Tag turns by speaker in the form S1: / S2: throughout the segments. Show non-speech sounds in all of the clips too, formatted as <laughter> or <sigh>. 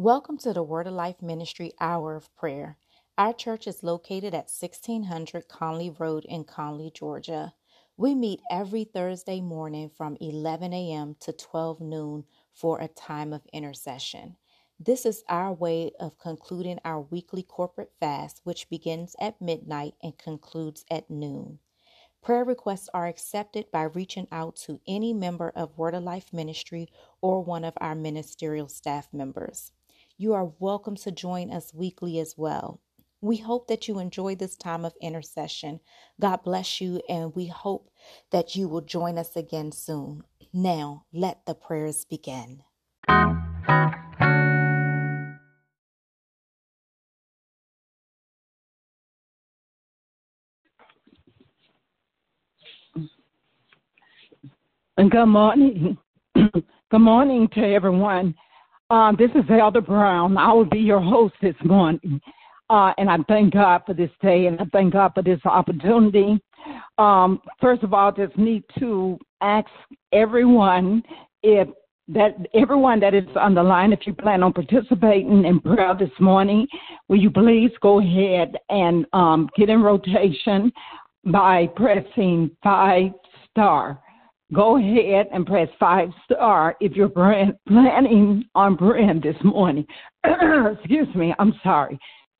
S1: Welcome to the Word of Life Ministry Hour of Prayer. Our church is located at 1600 Conley Road in Conley, Georgia. We meet every Thursday morning from 11 a.m. to 12 noon for a time of intercession. This is our way of concluding our weekly corporate fast, which begins at midnight and concludes at noon. Prayer requests are accepted by reaching out to any member of Word of Life Ministry or one of our ministerial staff members. You are welcome to join us weekly as well. We hope that you enjoy this time of intercession. God bless you, and we hope that you will join us again soon. Now, let the prayers begin.
S2: Good morning. <clears throat> Good morning to everyone. Uh, this is Elder Brown. I will be your host this morning. Uh, and I thank God for this day and I thank God for this opportunity. Um, first of all, just need to ask everyone if that everyone that is on the line, if you plan on participating in prayer this morning, will you please go ahead and um, get in rotation by pressing five star go ahead and press five star if you're brand, <laughs> planning on brand this morning. <clears throat> Excuse me, I'm sorry.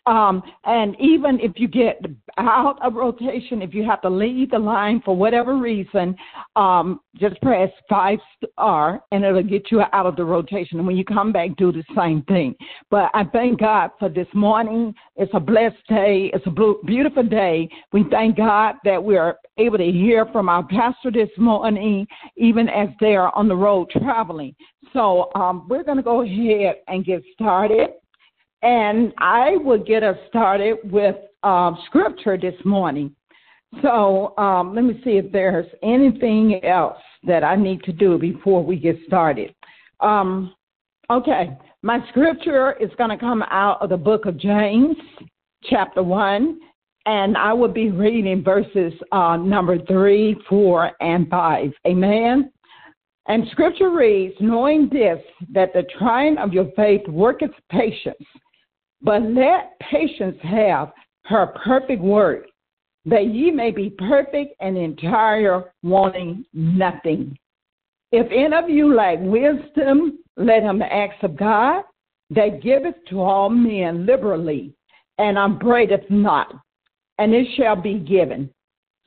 S2: Um, and even if you get out of rotation, if you have to leave the line for whatever reason, um, just press five star and it'll get you out of the rotation. And when you come back, do the same thing. But I thank God for this morning. It's a blessed day. It's a beautiful day. We thank God that we are able to hear from our pastor this morning, even as they are on the road traveling. So um, we're going to go ahead and get started. And I will get us started with um, scripture this morning. So um, let me see if there's anything else that I need to do before we get started. Um, okay, my scripture is going to come out of the book of James, chapter 1, and I will be reading verses uh, number 3, 4, and 5. Amen. And scripture reads, knowing this, that the trying of your faith worketh patience but let patience have her perfect work, that ye may be perfect and entire, wanting nothing. If any of you lack wisdom, let him ask of God, that giveth to all men liberally, and upbraideth not, and it shall be given.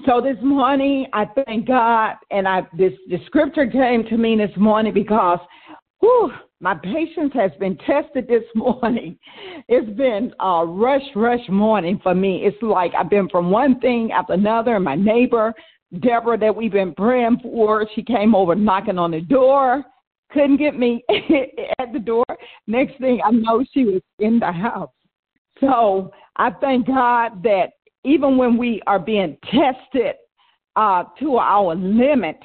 S2: So this morning, I thank God, and I this the scripture came to me this morning because, whew, my patience has been tested this <laughs> morning. It's been a rush, rush morning for me. It's like I've been from one thing after another. My neighbor, Deborah, that we've been praying for, she came over knocking on the door, couldn't get me <laughs> at the door. Next thing I know, she was in the house. So I thank God that even when we are being tested uh, to our limit,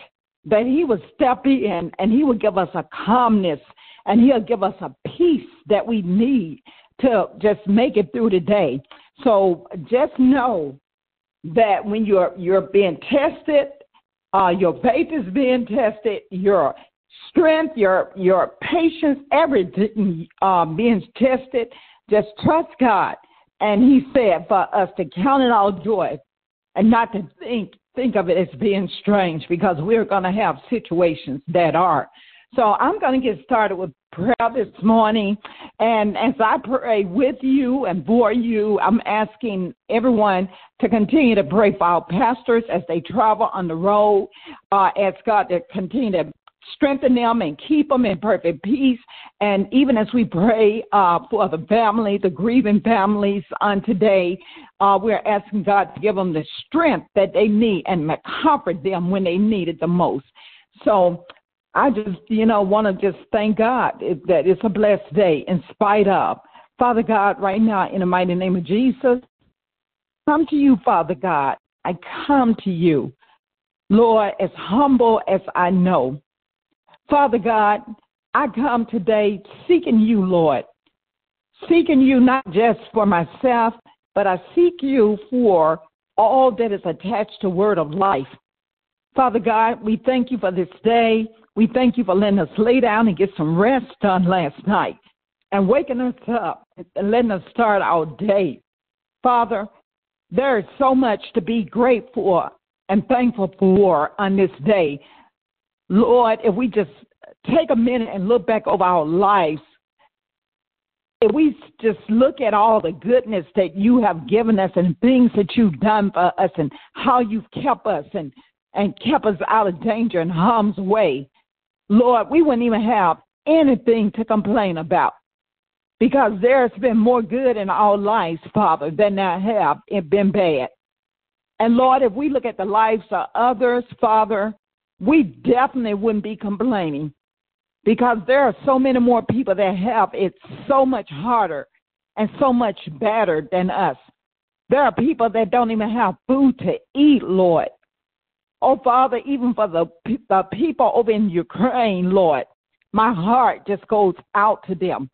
S2: that He would step in and He would give us a calmness and He'll give us a peace that we need to just make it through the day. So just know that when you're you're being tested, uh, your faith is being tested, your strength, your your patience, everything uh, being tested. Just trust God. And He said for us to count it all joy, and not to think think of it as being strange, because we're going to have situations that are. So I'm going to get started with prayer this morning. And as I pray with you and for you, I'm asking everyone to continue to pray for our pastors as they travel on the road. Uh, ask God to continue to strengthen them and keep them in perfect peace. And even as we pray uh, for the family, the grieving families on today, uh, we're asking God to give them the strength that they need and comfort them when they need it the most. So I just, you know, want to just thank God that it's a blessed day in spite of. Father God, right now, in the mighty name of Jesus, come to you, Father God. I come to you, Lord, as humble as I know. Father God, I come today seeking you, Lord, seeking you not just for myself, but I seek you for all that is attached to word of life. Father God, we thank you for this day. We thank you for letting us lay down and get some rest done last night. and waking us up and letting us start our day. Father, there is so much to be grateful and thankful for on this day. Lord, if we just take a minute and look back over our lives, if we just look at all the goodness that you have given us and things that you've done for us and how you've kept us and, and kept us out of danger and harm's way, Lord, we wouldn't even have anything to complain about because there's been more good in our lives, Father, than there have been bad. And Lord, if we look at the lives of others, Father, we definitely wouldn't be complaining because there are so many more people that have it so much harder and so much better than us. There are people that don't even have food to eat, Lord. Oh, Father, even for the, the people over in Ukraine, Lord, my heart just goes out to them.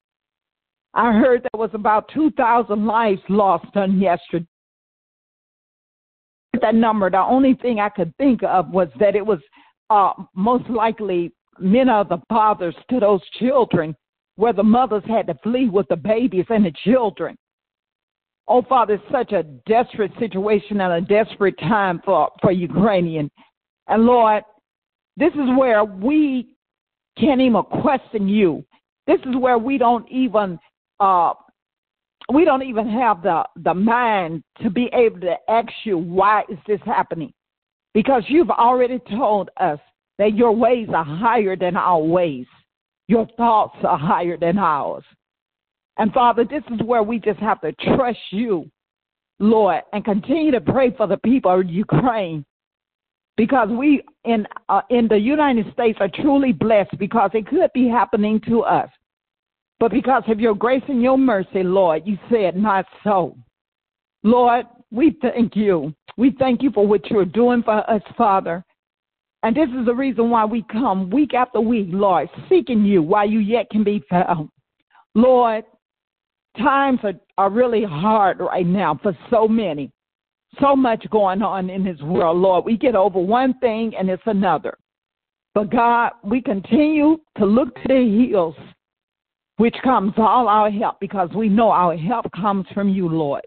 S2: I heard there was about 2,000 lives lost on yesterday. That number, the only thing I could think of was that it was uh, most likely men are the fathers to those children where the mothers had to flee with the babies and the children. Oh, Father, it's such a desperate situation and a desperate time for, for Ukrainian. And Lord, this is where we can't even question you. This is where we don't even uh, we don't even have the the mind to be able to ask you why is this happening, because you've already told us that your ways are higher than our ways. Your thoughts are higher than ours. And Father, this is where we just have to trust you, Lord, and continue to pray for the people of Ukraine. Because we in uh, in the United States are truly blessed because it could be happening to us. But because of your grace and your mercy, Lord, you said not so. Lord, we thank you. We thank you for what you're doing for us, Father. And this is the reason why we come week after week, Lord, seeking you while you yet can be found. Lord, times are, are really hard right now for so many. So much going on in this world, Lord. We get over one thing and it's another. But God, we continue to look to the hills, which comes all our help, because we know our help comes from you, Lord.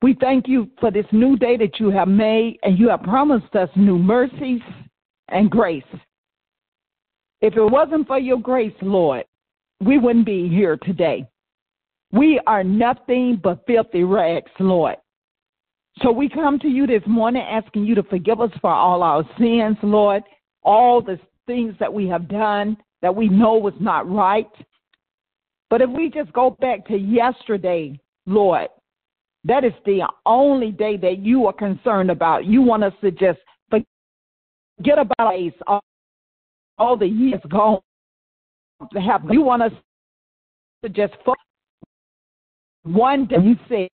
S2: We thank you for this new day that you have made, and you have promised us new mercies and grace. If it wasn't for your grace, Lord, we wouldn't be here today. We are nothing but filthy rags, Lord. So we come to you this morning asking you to forgive us for all our sins, Lord, all the things that we have done that we know was not right. But if we just go back to yesterday, Lord, that is the only day that you are concerned about. You want us to just forget about all, all the years gone to have. You want us to just focus. One day you said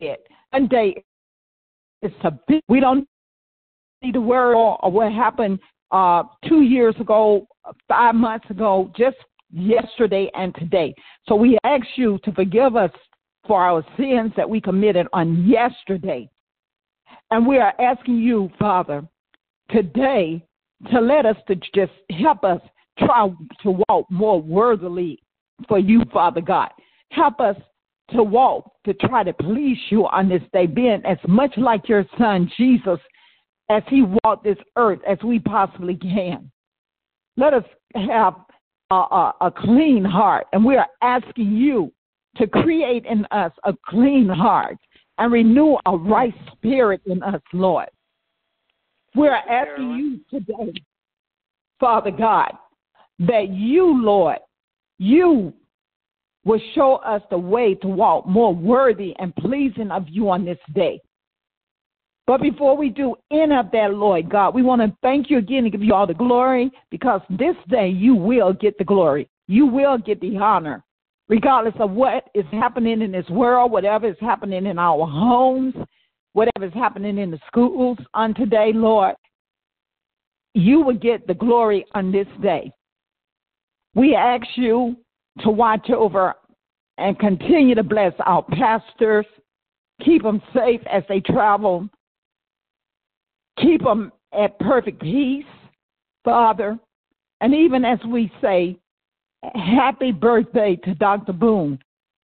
S2: it. One day it's a big. We don't need to worry or what happened uh, two years ago, five months ago, just yesterday and today. So we ask you to forgive us for our sins that we committed on yesterday. And we are asking you, Father, today to let us to just help us try to walk more worthily for you, Father God. Help us to walk, to try to please you on this day, being as much like your son, Jesus, as he walked this earth as we possibly can. Let us have a, a, a clean heart, and we are asking you to create in us a clean heart and renew a right spirit in us, Lord. We're asking you today, Father God, that you, Lord, you will show us the way to walk more worthy and pleasing of you on this day. But before we do any of that, Lord God, we want to thank you again and give you all the glory because this day you will get the glory. You will get the honor regardless of what is happening in this world, whatever is happening in our homes, whatever is happening in the schools on today, Lord, you will get the glory on this day. We ask you to watch over and continue to bless our pastors, keep them safe as they travel, keep them at perfect peace, Father. And even as we say, happy birthday to Dr. Boone.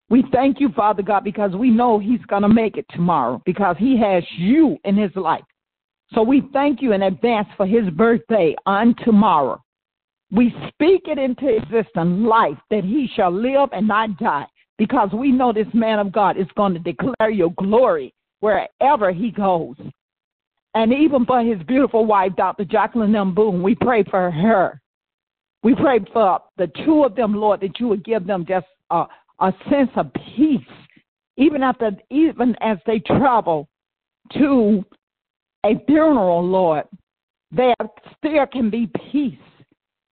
S2: We thank you, Father God, because we know he's going to make it tomorrow because he has you in his life. So we thank you in advance for his birthday on tomorrow. We speak it into existence, life, that he shall live and not die, because we know this man of God is going to declare your glory wherever he goes. And even for his beautiful wife, Dr. Jacqueline M. Boone, we pray for her. We pray for the two of them, Lord, that you would give them just a, a sense of peace, even after, even as they travel to a funeral, Lord. There still can be peace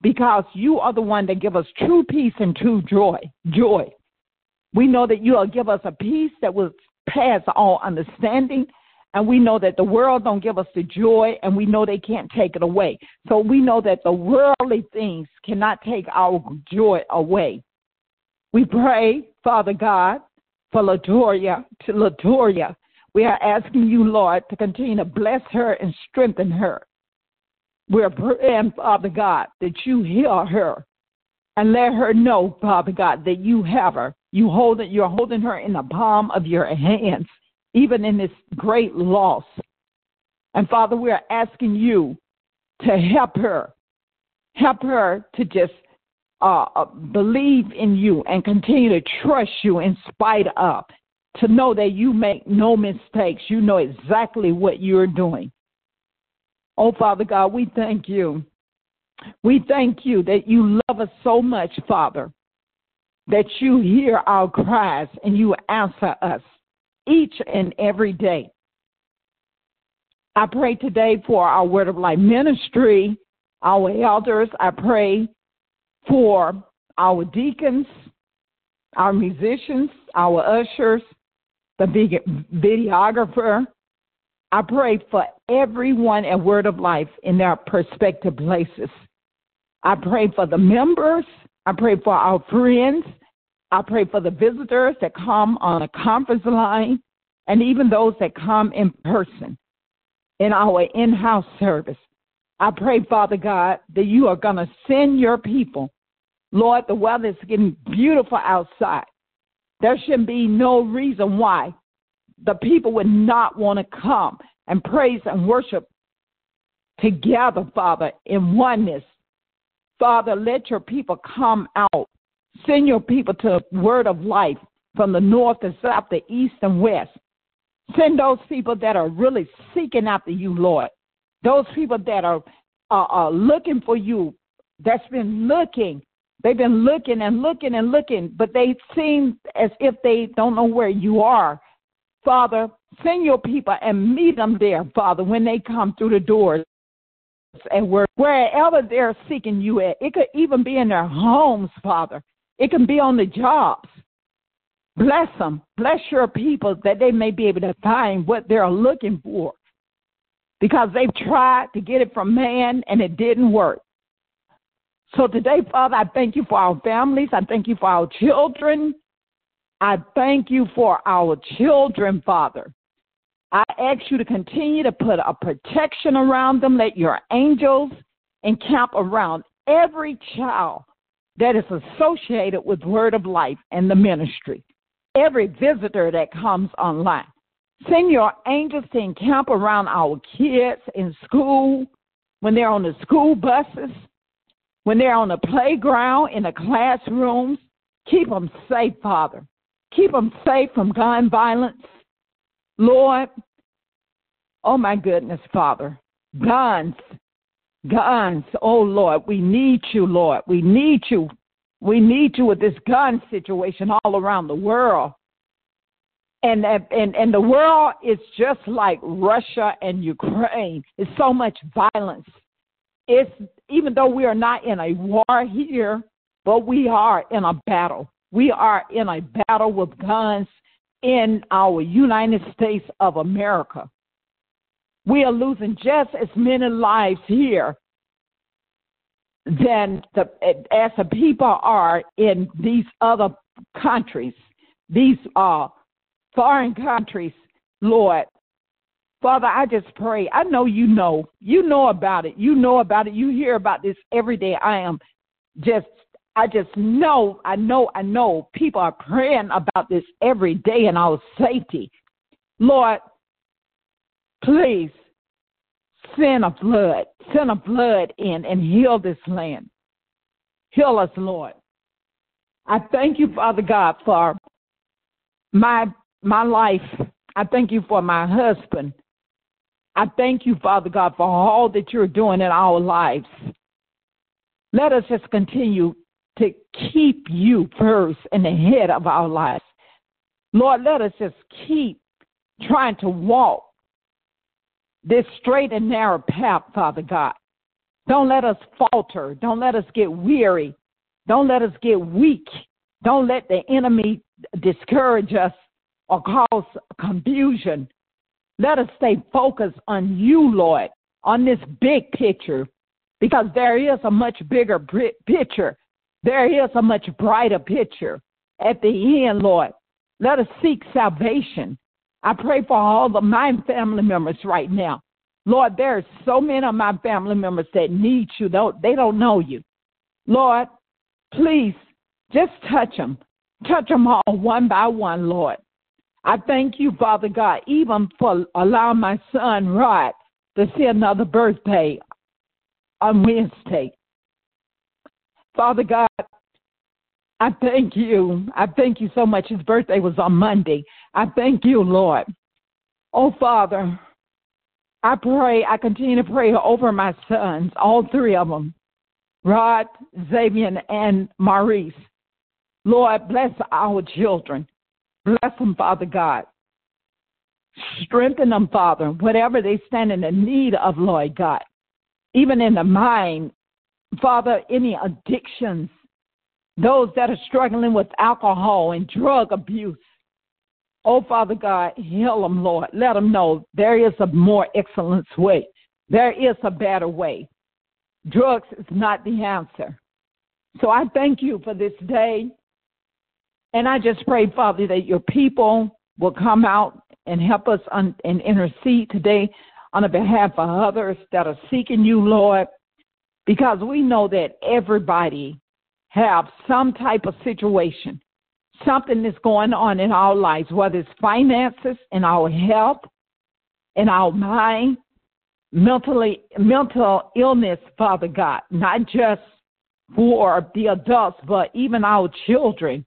S2: because you are the one that give us true peace and true joy. Joy. We know that you will give us a peace that will pass all understanding and we know that the world don't give us the joy and we know they can't take it away. So we know that the worldly things cannot take our joy away. We pray father god for latoya to latoya. We are asking you lord to continue to bless her and strengthen her. We're praying father god that you heal her and let her know father god that you have her. You hold it you're holding her in the palm of your hands even in this great loss. And Father, we are asking you to help her, help her to just uh, uh, believe in you and continue to trust you in spite of, to know that you make no mistakes. You know exactly what you're doing. Oh, Father God, we thank you. We thank you that you love us so much, Father, that you hear our cries and you answer us each and every day. I pray today for our Word of Life ministry, our elders. I pray for our deacons, our musicians, our ushers, the videographer. I pray for everyone at Word of Life in their prospective places. I pray for the members. I pray for our friends. I pray for the visitors that come on a conference line and even those that come in person in our in house service. I pray, Father God, that you are going to send your people. Lord, the weather is getting beautiful outside. There shouldn't be no reason why the people would not want to come and praise and worship together, Father, in oneness. Father, let your people come out Send your people to word of life from the north and south, the east and west. Send those people that are really seeking after you, Lord. Those people that are, are, are looking for you, that's been looking. They've been looking and looking and looking, but they seem as if they don't know where you are. Father, send your people and meet them there, Father, when they come through the doors and wherever they're seeking you at. It could even be in their homes, Father. It can be on the jobs. Bless them. Bless your people that they may be able to find what they're looking for. Because they've tried to get it from man and it didn't work. So today, Father, I thank you for our families. I thank you for our children. I thank you for our children, Father. I ask you to continue to put a protection around them. Let your angels encamp around every child that is associated with Word of Life and the ministry. Every visitor that comes online. Send your angels to encamp around our kids in school, when they're on the school buses, when they're on the playground, in the classrooms. Keep them safe, Father. Keep them safe from gun violence. Lord, oh my goodness, Father, guns guns. Oh Lord, we need you, Lord. We need you. We need you with this gun situation all around the world. And, and and the world is just like Russia and Ukraine. It's so much violence. It's even though we are not in a war here, but we are in a battle. We are in a battle with guns in our United States of America. We are losing just as many lives here than the, as the people are in these other countries, these uh, foreign countries, Lord. Father, I just pray. I know you know. You know about it. You know about it. You hear about this every day. I am just I just know, I know, I know people are praying about this every day in our safety. Lord, please send a blood, send a flood in and heal this land. Heal us, Lord. I thank you, Father God, for my my life. I thank you for my husband. I thank you, Father God, for all that you're doing in our lives. Let us just continue to keep you first in the head of our lives. Lord, let us just keep trying to walk this straight and narrow path, Father God. Don't let us falter. Don't let us get weary. Don't let us get weak. Don't let the enemy discourage us or cause confusion. Let us stay focused on you, Lord, on this big picture, because there is a much bigger picture. There is a much brighter picture at the end, Lord. Let us seek salvation. I pray for all of my family members right now. Lord, there are so many of my family members that need you. They don't know you. Lord, please just touch them. Touch them all one by one, Lord. I thank you, Father God, even for allowing my son Rod to see another birthday on Wednesday. Father God, I thank you. I thank you so much. His birthday was on Monday. I thank you, Lord. Oh, Father, I pray, I continue to pray over my sons, all three of them Rod, Xavier, and Maurice. Lord, bless our children. Bless them, Father God. Strengthen them, Father, whatever they stand in the need of, Lord God. Even in the mind, Father, any addictions, those that are struggling with alcohol and drug abuse. Oh, Father God, heal them, Lord. Let them know there is a more excellent way. There is a better way. Drugs is not the answer. So I thank you for this day. And I just pray, Father, that your people will come out and help us and intercede today on the behalf of others that are seeking you, Lord, because we know that everybody have some type of situation, something that's going on in our lives, whether it's finances, in our health, in our mind, mentally mental illness, Father God, not just for the adults, but even our children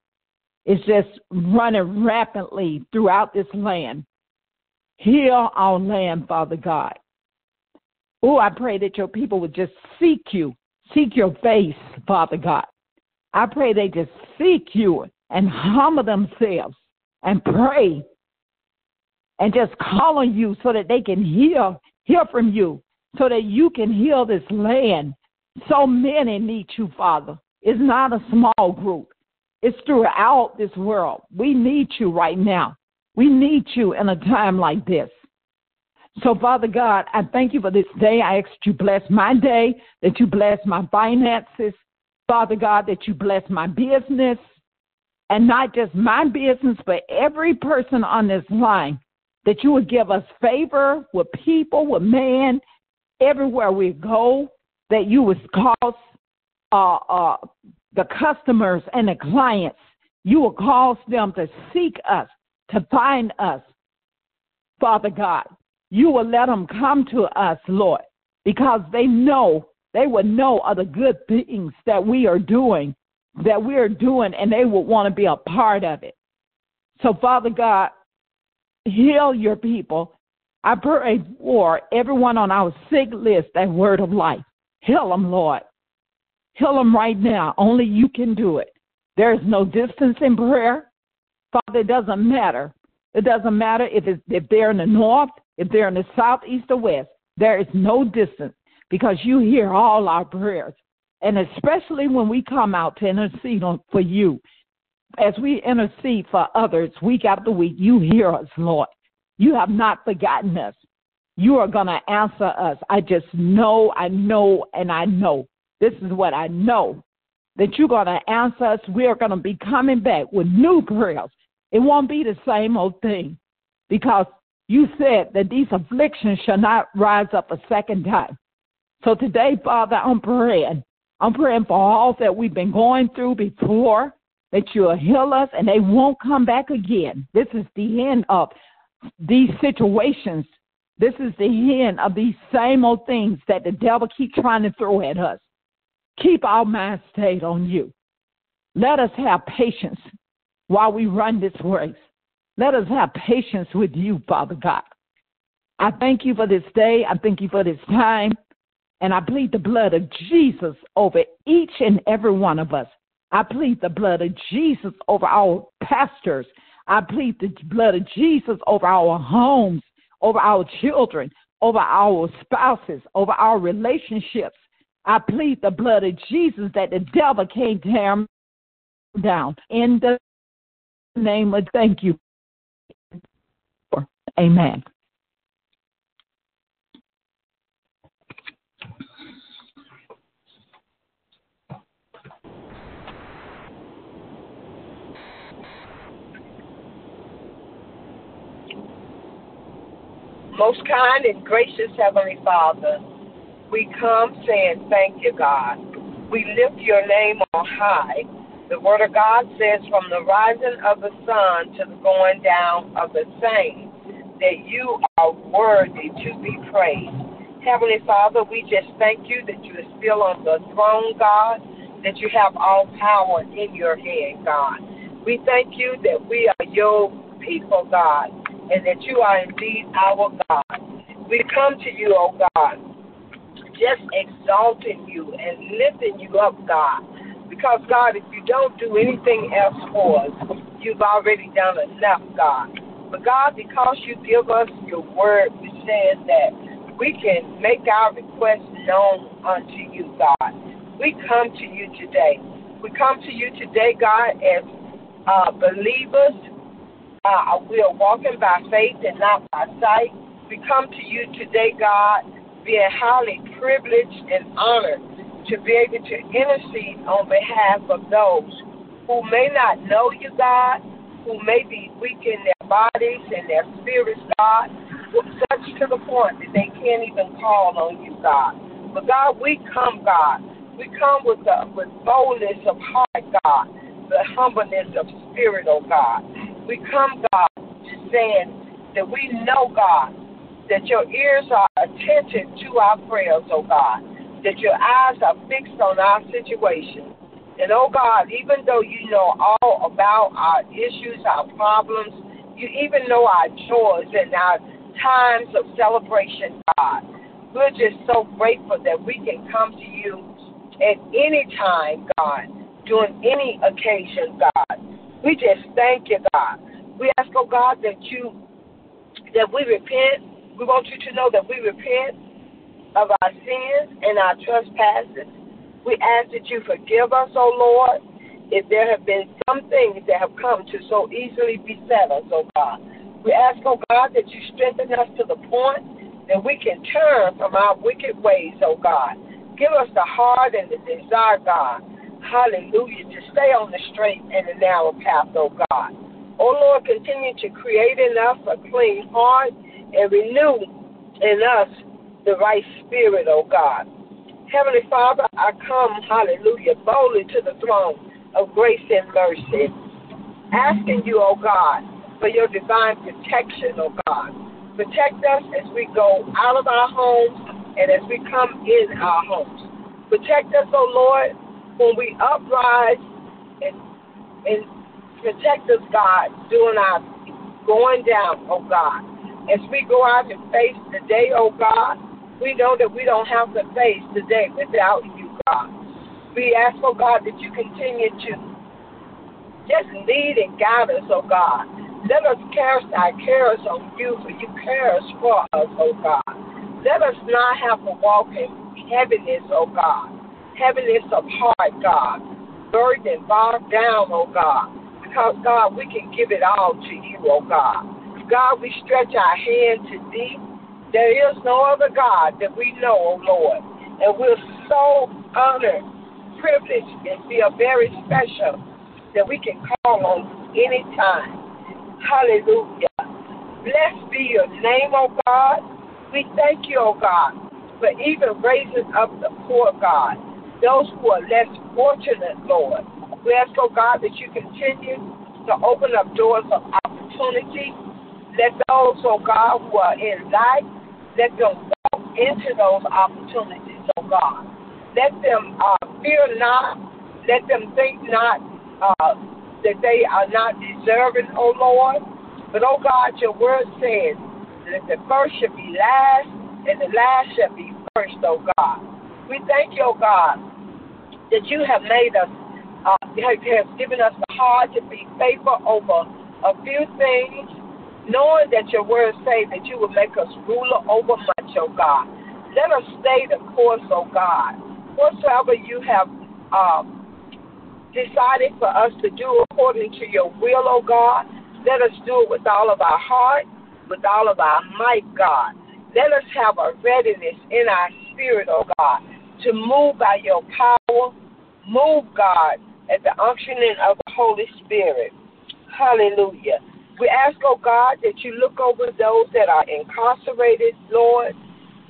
S2: is just running rapidly throughout this land. Heal our land, Father God. Oh, I pray that your people would just seek you, seek your face, Father God. I pray they just seek you and humble themselves and pray and just call on you so that they can hear, hear from you, so that you can heal this land. So many need you, Father. It's not a small group. It's throughout this world. We need you right now. We need you in a time like this. So, Father God, I thank you for this day. I ask that you bless my day, that you bless my finances. Father God, that you bless my business, and not just my business, but every person on this line, that you would give us favor with people, with man, everywhere we go, that you would cause uh, uh, the customers and the clients, you will cause them to seek us, to find us, Father God. You will let them come to us, Lord, because they know, they will know of the good things that we are doing, that we are doing, and they will want to be a part of it. So, Father God, heal your people. I pray for everyone on our sick list, that word of life. Heal them, Lord. Heal them right now. Only you can do it. There is no distance in prayer. Father, it doesn't matter. It doesn't matter if it's, if they're in the north, if they're in the south, east, or west. There is no distance because you hear all our prayers. And especially when we come out to intercede for you, as we intercede for others week after week, you hear us, Lord. You have not forgotten us. You are going to answer us. I just know, I know, and I know this is what I know that you're going to answer us. We're going to be coming back with new prayers. It won't be the same old thing because you said that these afflictions shall not rise up a second time. So today, Father, I'm praying I'm praying for all that we've been going through before, that you'll heal us and they won't come back again. This is the end of these situations. This is the end of these same old things that the devil keeps trying to throw at us. Keep our mind stayed on you. Let us have patience while we run this race. Let us have patience with you, Father God. I thank you for this day. I thank you for this time. And I plead the blood of Jesus over each and every one of us. I plead the blood of Jesus over our pastors. I plead the blood of Jesus over our homes, over our children, over our spouses, over our relationships. I plead the blood of Jesus that the devil can't tear down. In the name of thank you. Amen.
S3: Most kind and gracious Heavenly Father, we come saying thank you, God. We lift your name on high. The Word of God says, from the rising of the sun to the going down of the same, that you are worthy to be praised. Heavenly Father, we just thank you that you are still on the throne, God, that you have all power in your hand, God. We thank you that we are your people, God, and that you are indeed our God. We come to you, oh God, just exalting you and lifting you up, God. Because, God, if you don't do anything else for us, you've already done enough, God. But, God, because you give us your word, which says that we can make our requests known unto you, God. We come to you today. We come to you today, God, as uh, believers uh, we are walking by faith and not by sight. We come to you today, God, being highly privileged and honored to be able to intercede on behalf of those who may not know you, God, who may be weak in their bodies and their spirits, God, such to the point that they can't even call on you, God. But God, we come, God. We come with the with boldness of heart, God, the humbleness of spirit, oh God. We come, God, saying that we know, God, that your ears are attentive to our prayers, oh God, that your eyes are fixed on our situation. And oh God, even though you know all about our issues, our problems, you even know our joys and our times of celebration, God. We're just so grateful that we can come to you at any time, God, during any occasion, God. We just thank you, God. We ask, oh God, that you that we repent. We want you to know that we repent of our sins and our trespasses. We ask that you forgive us, oh Lord, if there have been some things that have come to so easily beset us, oh God. We ask, oh God, that you strengthen us to the point that we can turn from our wicked ways, oh God. Give us the heart and the desire, God, hallelujah, to stay on the straight and the narrow path, oh God. Oh Lord, continue to create in us a clean heart and renew in us the right spirit, oh God. Heavenly Father, I come, hallelujah, boldly to the throne of grace and mercy, asking you, oh God, for your divine protection, oh God. Protect us as we go out of our homes and as we come in our homes. Protect us, oh Lord, when we uprise and, and protect us, God, during our going down, oh God. As we go out and face the day, oh God, we know that we don't have to face the day without you, God. We ask, oh God, that you continue to just lead and guide us, oh God. Let us cast our cares on you, for you care for us, oh God. Let us not have to walk in heaviness, oh God heaviness of heart, God, burdened, bogged down, oh God. Because, God, we can give it all to you, oh God. God, we stretch our hand to thee. There is no other God that we know, oh Lord. And we're so honored, privileged, and feel very special that we can call on anytime. Hallelujah. Blessed be your name, oh God. We thank you, oh God, for even raising up the poor God those who are less fortunate, Lord. We ask, oh God, that you continue to open up doors of opportunity. Let those, oh God, who are in life, let them walk into those opportunities, oh God. Let them uh, fear not. Let them think not uh, that they are not deserving, oh Lord. But, oh God, your word says that the first should be last and the last shall be first, oh God. We thank you, oh God, that you have made us uh, has given us the heart to be faithful over a few things, knowing that your words say that you will make us ruler over much, oh God. Let us stay the course, oh God. Whatsoever you have uh, decided for us to do according to your will, oh God, let us do it with all of our heart, with all of our might, God. Let us have a readiness in our spirit, oh God, to move by your power. Move, God, at the unctioning of the Holy Spirit. Hallelujah. We ask, oh God, that you look over those that are incarcerated, Lord.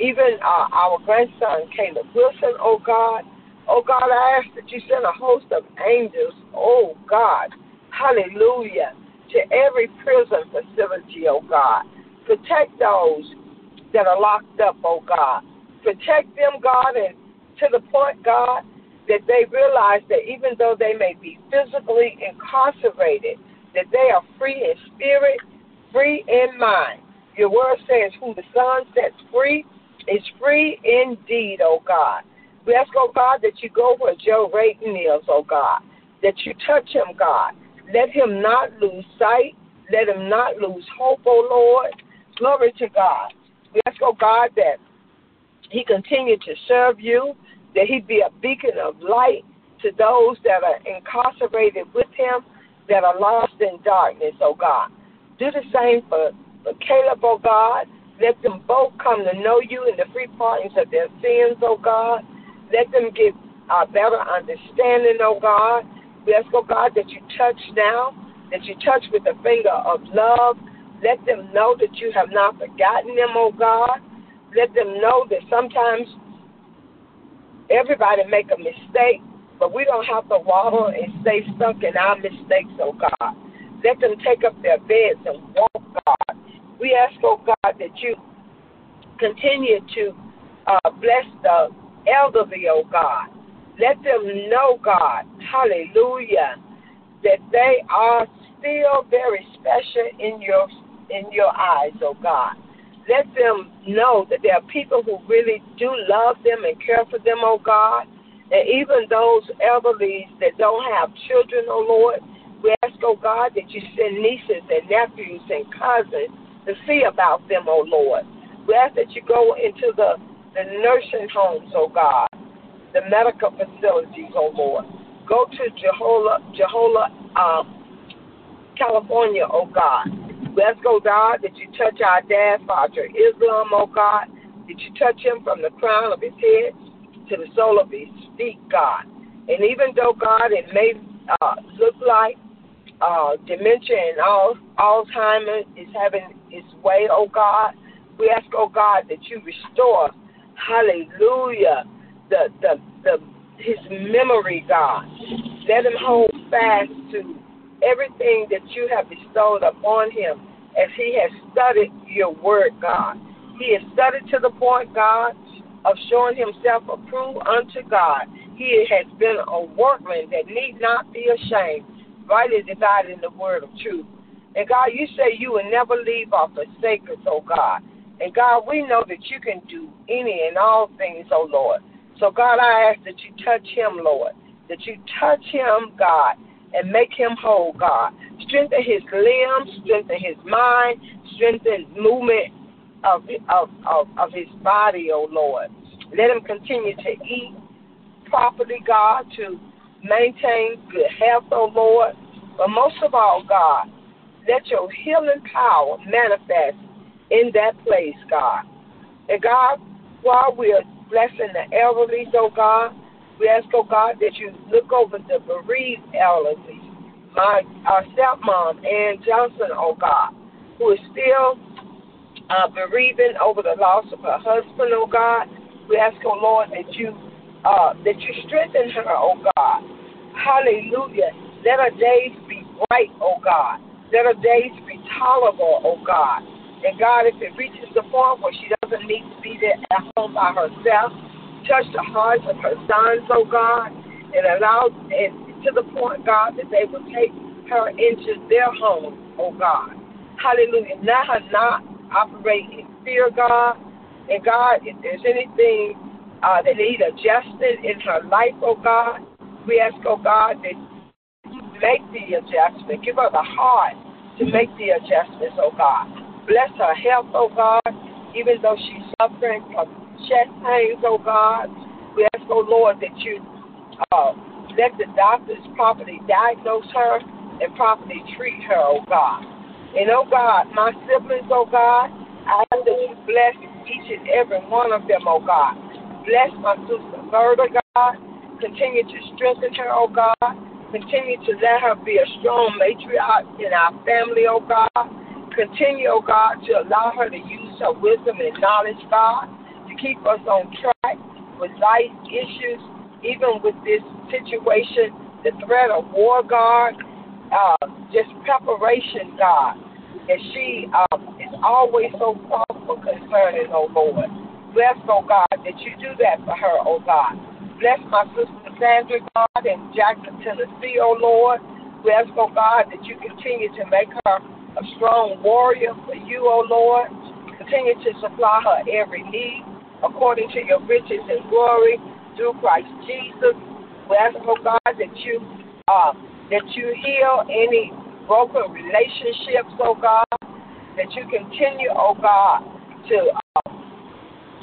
S3: Even uh, our grandson, Caleb Wilson, oh God. Oh God, I ask that you send a host of angels, oh God. Hallelujah. To every prison facility, oh God. Protect those that are locked up, oh God. Protect them, God, and to the point, God, that they realize that even though they may be physically incarcerated, that they are free in spirit, free in mind. Your word says, Who the Son sets free is free indeed, oh God. We ask, oh God, that you go where Joe Rayton is, oh God, that you touch him, God. Let him not lose sight. Let him not lose hope, O Lord. Glory to God. We ask, oh God, that he continue to serve you that he be a beacon of light to those that are incarcerated with him, that are lost in darkness, oh God. Do the same for, for Caleb, oh God. Let them both come to know you in the free partings of their sins, oh God. Let them get a better understanding, oh God. We ask, oh God, that you touch now, that you touch with the finger of love. Let them know that you have not forgotten them, oh God. Let them know that sometimes Everybody make a mistake, but we don't have to wallow and stay stuck in our mistakes, oh God. Let them take up their beds and walk, God. We ask, oh God, that you continue to uh, bless the elderly, oh God. Let them know, God, hallelujah, that they are still very special in your in your eyes, oh God let them know that there are people who really do love them and care for them, oh God. And even those elderly that don't have children, oh Lord, we ask, oh God, that you send nieces and nephews and cousins to see about them, oh Lord. We ask that you go into the, the nursing homes, oh God, the medical facilities, oh Lord. Go to Jehola, Jehola, um, California, oh God Let's go, God, that you touch our dad, Father Islam, oh God. That you touch him from the crown of his head to the sole of his feet, God. And even though, God, it may uh, look like uh, dementia and all, Alzheimer's is having its way, oh God, we ask, oh God, that you restore, hallelujah, the, the, the, his memory, God. Let him hold fast to everything that you have bestowed upon him as he has studied your word, God. He has studied to the point, God, of showing himself approved unto God. He has been a workman that need not be ashamed, rightly dividing the word of truth. And God, you say you will never leave or forsake us, oh God. And God, we know that you can do any and all things, oh Lord. So God, I ask that you touch him, Lord. That you touch him, God, and make him whole, God. Strengthen his limbs, strengthen his mind, strengthen movement of, of, of, of his body, oh Lord. Let him continue to eat properly, God, to maintain good health, oh Lord. But most of all, God, let your healing power manifest in that place, God. And God, while we're blessing the elderly, oh God, we ask, oh God, that you look over the bereaved elderly, my our stepmom, Ann Johnson, oh God, who is still uh, bereaving over the loss of her husband, oh God. We ask, oh Lord, that you uh, that you strengthen her, oh God. Hallelujah. Let her days be bright, oh God. Let her days be tolerable, oh God. And God, if it reaches the point where she doesn't need to be there at home by herself, touch the hearts of her sons, oh God, and allow it to the point, God, that they will take her into their home, oh God. Hallelujah. Let her not operate in fear, God. And God, if there's anything uh, that need adjusted in her life, oh God, we ask, oh God, that you make the adjustment. Give her the heart to make the adjustments, oh God. Bless her health, oh God, even though she's suffering from chest pains, oh God. We ask, oh Lord, that you uh, let the doctors properly diagnose her and properly treat her, oh God. And oh God, my siblings, oh God, I ask that you bless each and every one of them, oh God. Bless my sister Gerda, God. Continue to strengthen her, oh God. Continue to let her be a strong matriarch in our family, oh God Continue, oh God, to allow her to use her wisdom and knowledge, God, keep us on track with life issues, even with this situation, the threat of war, God, uh, just preparation, God. And she uh, is always so thoughtful concerning, oh Lord. Bless, oh God, that you do that for her, oh God. Bless my sister Sandra, God, in Jackson, Tennessee, oh Lord. Bless, oh God, that you continue to make her a strong warrior for you, O Lord. Continue to supply her every need according to your riches and glory through Christ Jesus. We ask, oh God, that you uh, that you heal any broken relationships, oh God. That you continue, oh God, to uh,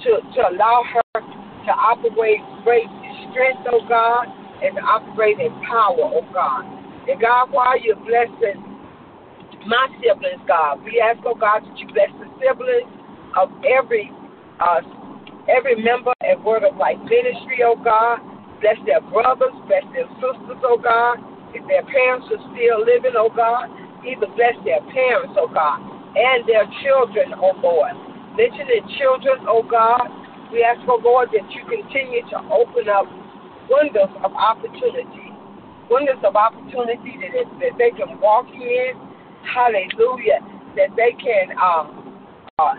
S3: to to allow her to operate great strength, oh God, and to operate in power, oh God. And God, while you're blessing my siblings, God. We ask, oh God, that you bless the siblings of every uh, every member at Word of Life Ministry, oh God. Bless their brothers, bless their sisters, oh God. If their parents are still living, oh God, even bless their parents, oh God, and their children, oh Lord. Mention their children, oh God. We ask, oh Lord, that you continue to open up windows of opportunity, windows of opportunity that, that they can walk in hallelujah, that they can um uh,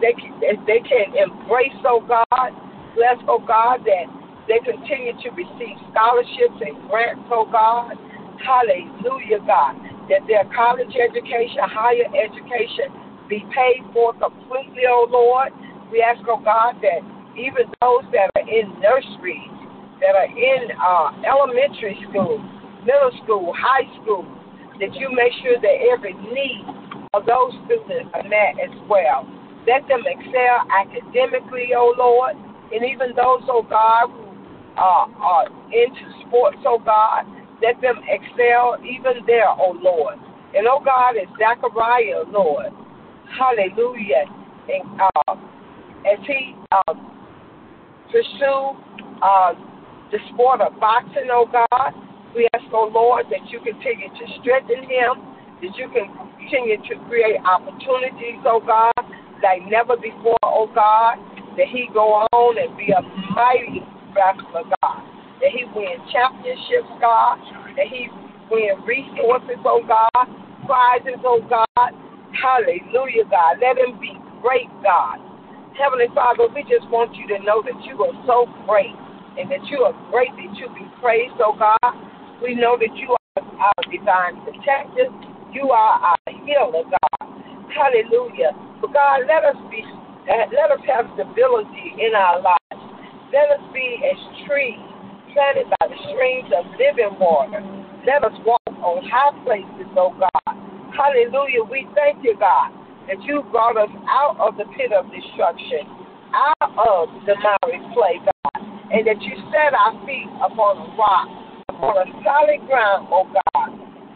S3: they can they can embrace, oh God, bless, oh God, that they continue to receive scholarships and grants, oh God, hallelujah, God, that their college education, higher education be paid for completely, oh Lord. We ask, oh God, that even those that are in nurseries, that are in uh, elementary school, middle school, high school, that you make sure that every need of those students are met as well. Let them excel academically, oh Lord, and even those, oh God, who are, are into sports, oh God, let them excel even there, oh Lord. And oh God, as Zachariah, Lord, hallelujah, and uh, as he uh, pursue uh, the sport of boxing, oh God, we ask, oh Lord, that you continue to strengthen him, that you can continue to create opportunities, oh God, like never before, oh God, that he go on and be a mighty wrestler, God, that he win championships, God, that he win resources, oh God, prizes, oh God. Hallelujah, God. Let him be great, God. Heavenly Father, we just want you to know that you are so great and that you are great, that you be praised, oh God. We know that you are our divine protector. You are our healer, God. Hallelujah. But God, let us be, uh, let us have stability in our lives. Let us be as trees planted by the streams of living water. Let us walk on high places, oh God. Hallelujah. We thank you, God, that you brought us out of the pit of destruction, out of the miry clay, God, and that you set our feet upon a rock upon a solid ground, oh God,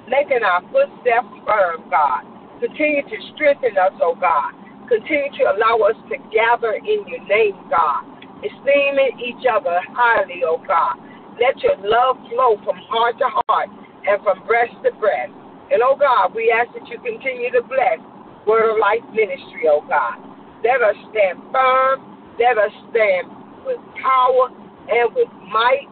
S3: making our footsteps firm, God. Continue to strengthen us, oh God. Continue to allow us to gather in your name, God. Esteeming each other highly, oh God. Let your love flow from heart to heart and from breast to breast. And oh God, we ask that you continue to bless Word of Life Ministry, oh God. Let us stand firm. Let us stand with power and with might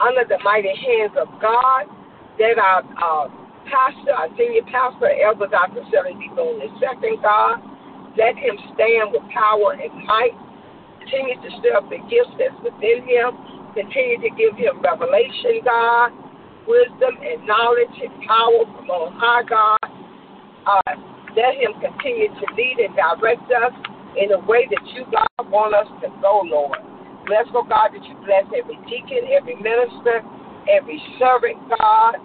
S3: under the mighty hands of God. That our uh, pastor, our senior pastor, Elder Dr. Shelley D. Boone II, God, let him stand with power and might. Continue to stir up the gifts that's within him. Continue to give him revelation, God, wisdom and knowledge and power from on high, God. Uh, let him continue to lead and direct us in a way that you, God, want us to go, Lord. Bless, oh God, that you bless every deacon, every minister, every servant, God,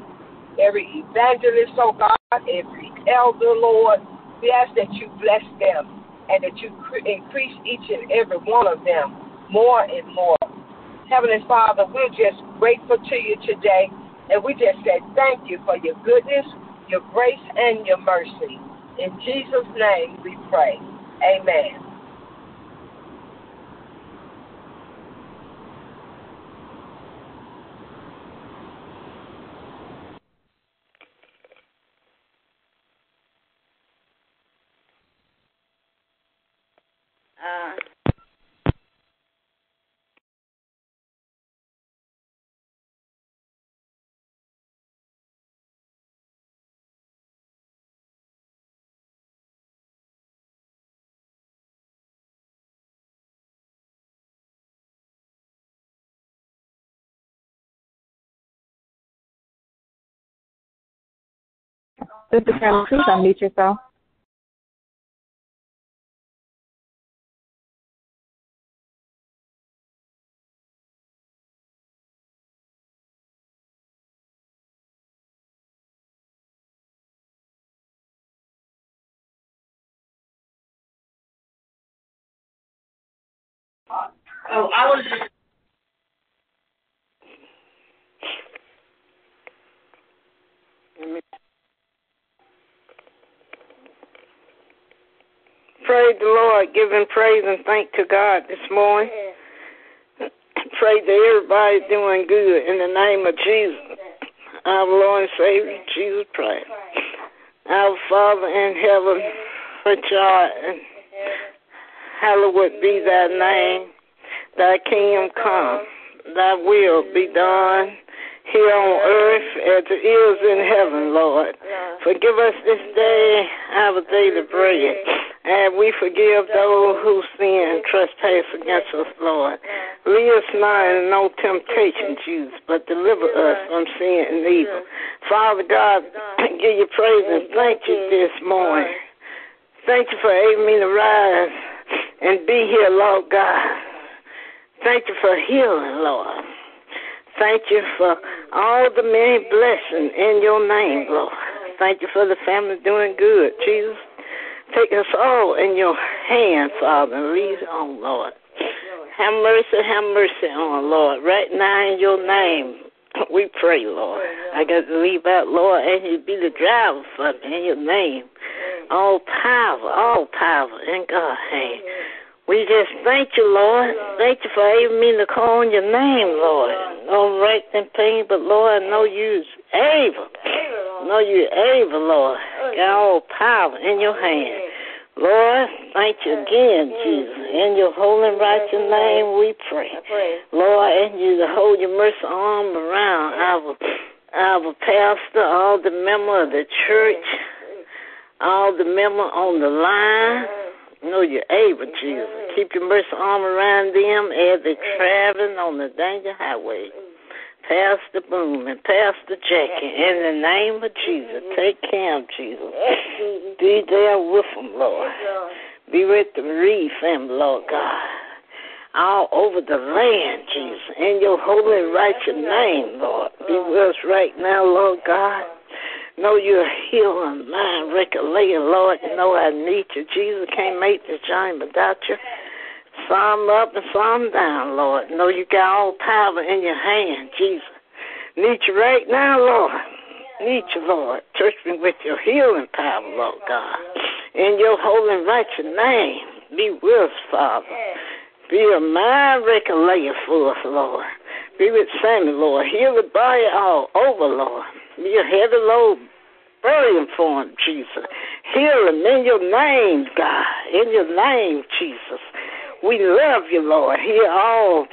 S3: every evangelist, oh God, every elder, Lord. We ask that you bless them and that you increase each and every one of them more and more. Heavenly Father, we're just grateful to you today, and we just say thank you for your goodness, your grace, and your mercy. In Jesus' name we pray. Amen.
S4: Sister Carolyn, please unmute yourself.
S3: Oh, I was just
S5: Praise the Lord, giving praise and thank to God this morning. Pray that everybody's doing good in the name of Jesus, our Lord and Savior, Jesus Christ. Our Father in heaven, which art and hallowed be thy name. Thy kingdom come, thy will be done here on earth as it is in heaven, Lord. Forgive us this day our daily bread, and we forgive those who sin and trespass against us, Lord. Lead us not in no temptation, Jesus, but deliver us from sin and evil. Father God, give you praise and thank you this morning. Thank you for aiding me to rise and be here, Lord God. Thank you for healing, Lord. Thank you for all the many blessings in your name, Lord. Thank you for the family doing good, Jesus. Take us all in your hands, Father, lead on, Lord. Have mercy, have mercy on, Lord. Right now in your name, we pray, Lord. I got to leave out, Lord, and you be the driver for me in your name. All power, all power in God's hand. We just thank you, Lord. Thank you for able me to call on your name, Lord. No right and pain, but Lord, I know you's able. I know you're able, Lord. Got all power in your hand. Lord, thank you again, Jesus. In your holy and righteous name we pray. Lord, and you to hold your mercy arm around our our pastor, all the members of the church, all the members on the line. know you're able, Jesus. Keep your mercy arm around them as they're traveling on the danger highway. Pastor Boone and Pastor Jackie, in the name of Jesus, mm-hmm. take care of Jesus. Be there with them, Lord. Be with the Reed family, Lord God. All over the land, Jesus. In your holy righteous name, Lord. Be uh-huh. with us right now, Lord God. Know you're healing, mind regulating, Lord. You know I need you. Jesus can't make this journey without you. Psalm up and some down, Lord. Know you got all power in your hand, Jesus. Need you right now, Lord. Need you, Lord. Touch me with your healing power, Lord God. In your holy and righteous name, be with us, Father. Be a mind regulator for us, Lord. Be with Sammy, Lord. Heal the body all over, Lord. Be a heavy load burden for him, Jesus. Heal him in your name, God. In your name, Jesus. We love you, Lord. Hear all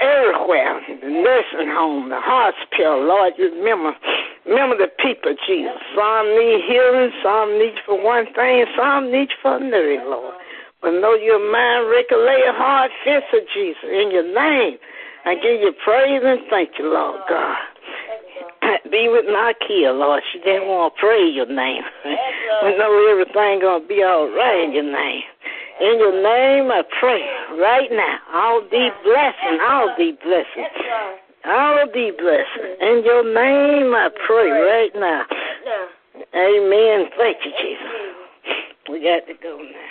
S5: everywhere, the nursing home, the hospital, Lord, you remember, remember the people, Jesus. Some need healing, some need for one thing, some need for another, Lord. But know your mind, regulate heart, fist of Jesus, in your name. I give you praise and thank you, Lord God. <clears throat> Be with my Nakia, Lord. She didn't want to pray your name. <laughs> we know everything gonna be all right in your name. In your name, I pray right now. All the blessing, all the blessing, all the blessing. In your name, I pray right now. Amen. Thank you, Jesus. We got to go now.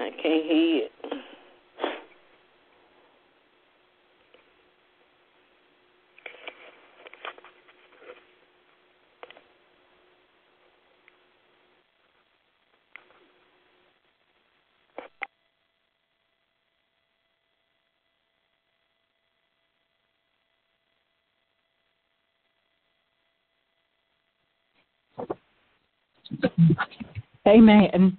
S5: I can't hear it.
S2: Amen.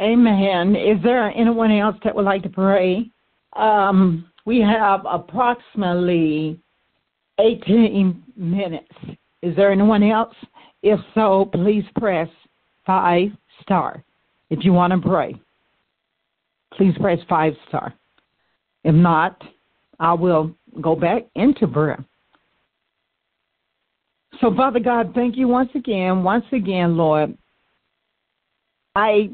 S2: Amen. Is there anyone else that would like to pray? Um, we have approximately 18 minutes. Is there anyone else? If so, please press five star. If you want to pray, please press five star. If not, I will go back into prayer. So, Father God, thank you once again, once again, Lord. I I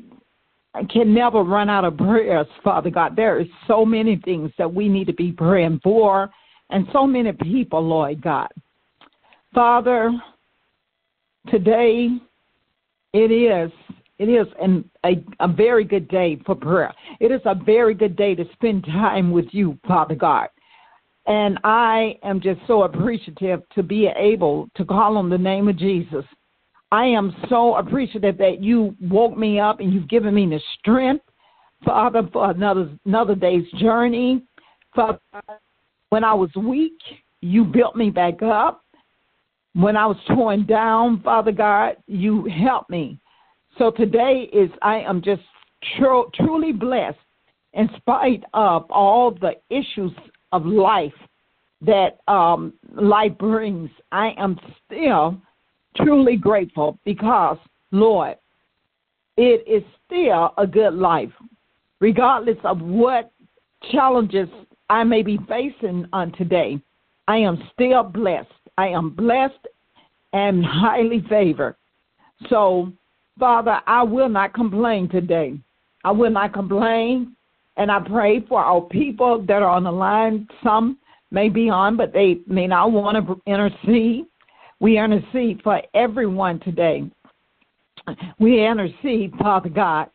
S2: can never run out of prayers, Father God. There is so many things that we need to be praying for, and so many people, Lord God. Father, today it is it is an, a, a very good day for prayer. It is a very good day to spend time with you, Father God. And I am just so appreciative to be able to call on the name of Jesus I am so appreciative that you woke me up and you've given me the strength, Father, for another another day's journey. Father, when I was weak, you built me back up. When I was torn down, Father God, you helped me. So today is I am just tr- truly blessed in spite of all the issues of life that um, life brings. I am still truly grateful because, Lord, it is still a good life, regardless of what challenges I may be facing on today. I am still blessed. I am blessed and highly favored. So, Father, I will not complain today. I will not complain. And I pray for our people that are on the line. Some may be on, but they may not want to intercede. We intercede for everyone today. We intercede, Father God,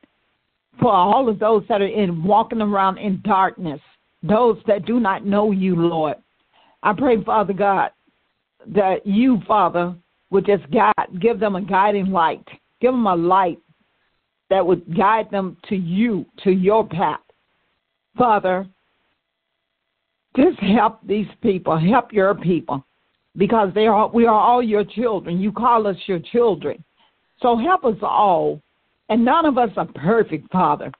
S2: for all of those that are in walking around in darkness, those that do not know you, Lord. I pray, Father God, that you, Father, would just guide, give them a guiding light, give them a light that would guide them to you, to your path. Father, just help these people, help your people because they are we are all your children. You call us your children. So help us all. And none of us are perfect, Father.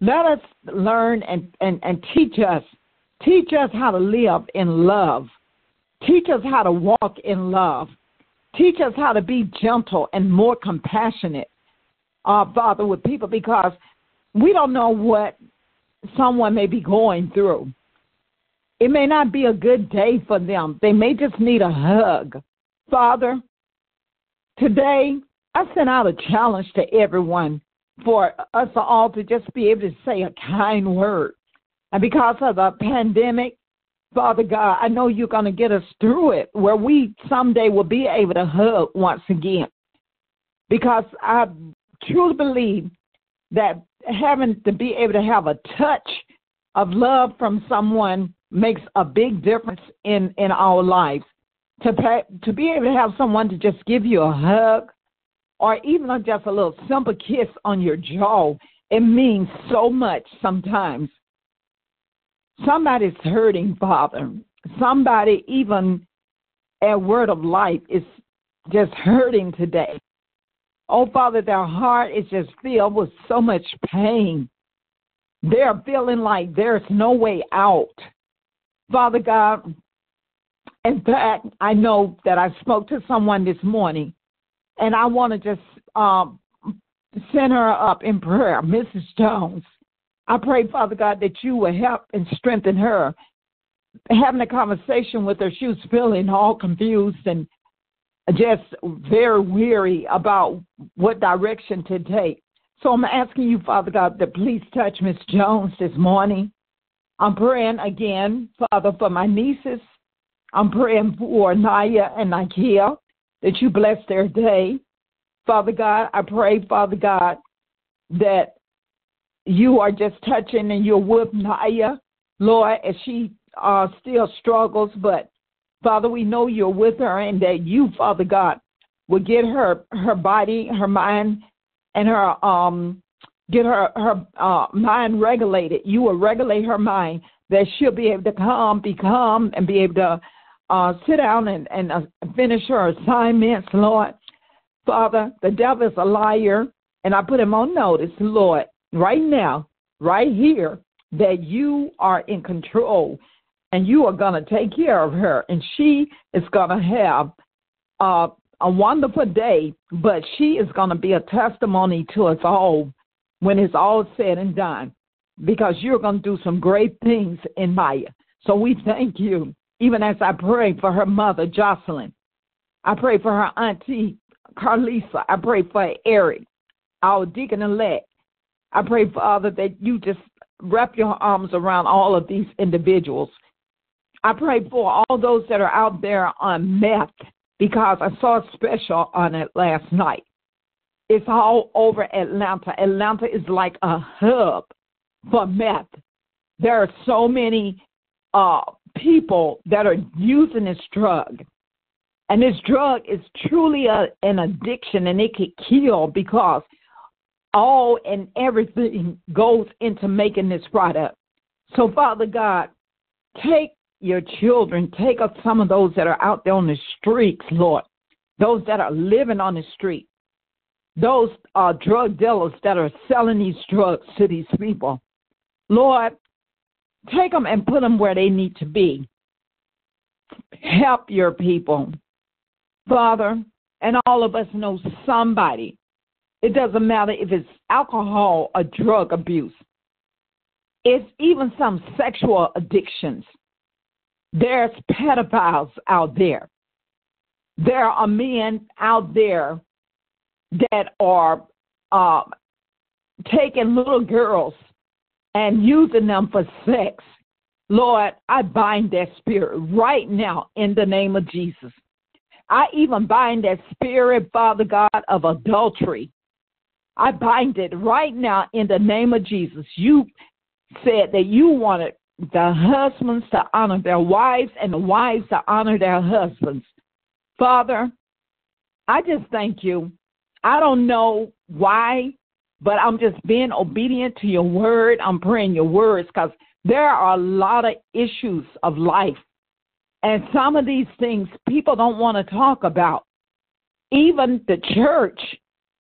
S2: Let us learn and, and, and teach us. Teach us how to live in love. Teach us how to walk in love. Teach us how to be gentle and more compassionate, uh, Father, with people because we don't know what someone may be going through. It may not be a good day for them. They may just need a hug. Father, today I sent out a challenge to everyone for us all to just be able to say a kind word. And because of the pandemic, Father God, I know you're going to get us through it where we someday will be able to hug once again. Because I truly believe that having to be able to have a touch of love from someone makes a big difference in in our lives. To pay, to be able to have someone to just give you a hug, or even just a little simple kiss on your jaw, it means so much sometimes. Somebody's hurting, Father, somebody even a Word of Life is just hurting today. Oh, Father, their heart is just filled with so much pain. They're feeling like there's no way out. Father God, in fact, I know that I spoke to someone this morning, and I want to just um, send her up in prayer, Mrs. Jones. I pray, Father God, that you will help and strengthen her. Having a conversation with her, she was feeling all confused and just very weary about what direction to take. So I'm asking you, Father God, to please touch Miss Jones this morning. I'm praying again, Father, for my nieces. I'm praying for Naya and Nikia that you bless their day. Father God, I pray, Father God, that you are just touching and you're with Naya, Lord, as she uh, still struggles, but Father, we know you're with her and that you, Father God, will get her her body, her mind, and her um get her her uh, mind regulated. You will regulate her mind that she'll be able to come, become, and be able to uh, sit down and, and uh, finish her assignments, Lord. Father, the devil is a liar, and I put him on notice, Lord, right now, right here, that you are in control and you are going to take care of her, and she is going to have uh, a wonderful day, but she is going to be a testimony to us all when it's all said and done because you're going to do some great things in Maya. So we thank you, even as I pray for her mother, Jocelyn. I pray for her auntie, Carlisa. I pray for Eric, our deacon elect. I pray, Father, that you just wrap your arms around all of these individuals. I pray for all those that are out there on meth because I saw a special on it last night. It's all over Atlanta. Atlanta is like a hub for meth. There are so many uh, people that are using this drug. And this drug is truly a, an addiction and it could kill because all and everything goes into making this product. So, Father God, take your children, take up some of those that are out there on the streets, Lord, those that are living on the street, those uh, drug dealers that are selling these drugs to these people. Lord, take them and put them where they need to be. Help your people. Father, and all of us know somebody. It doesn't matter if it's alcohol or drug abuse. It's even some sexual addictions. There's pedophiles out there. There are men out there that are uh, taking little girls and using them for sex. Lord, I bind that spirit right now in the name of Jesus. I even bind that spirit, Father God, of adultery. I bind it right now in the name of Jesus. You said that you wanted the husbands to honor their wives and the wives to honor their husbands. Father, I just thank you. I don't know why, but I'm just being obedient to your word. I'm praying your words because there are a lot of issues of life. And some of these things people don't want to talk about. Even the church,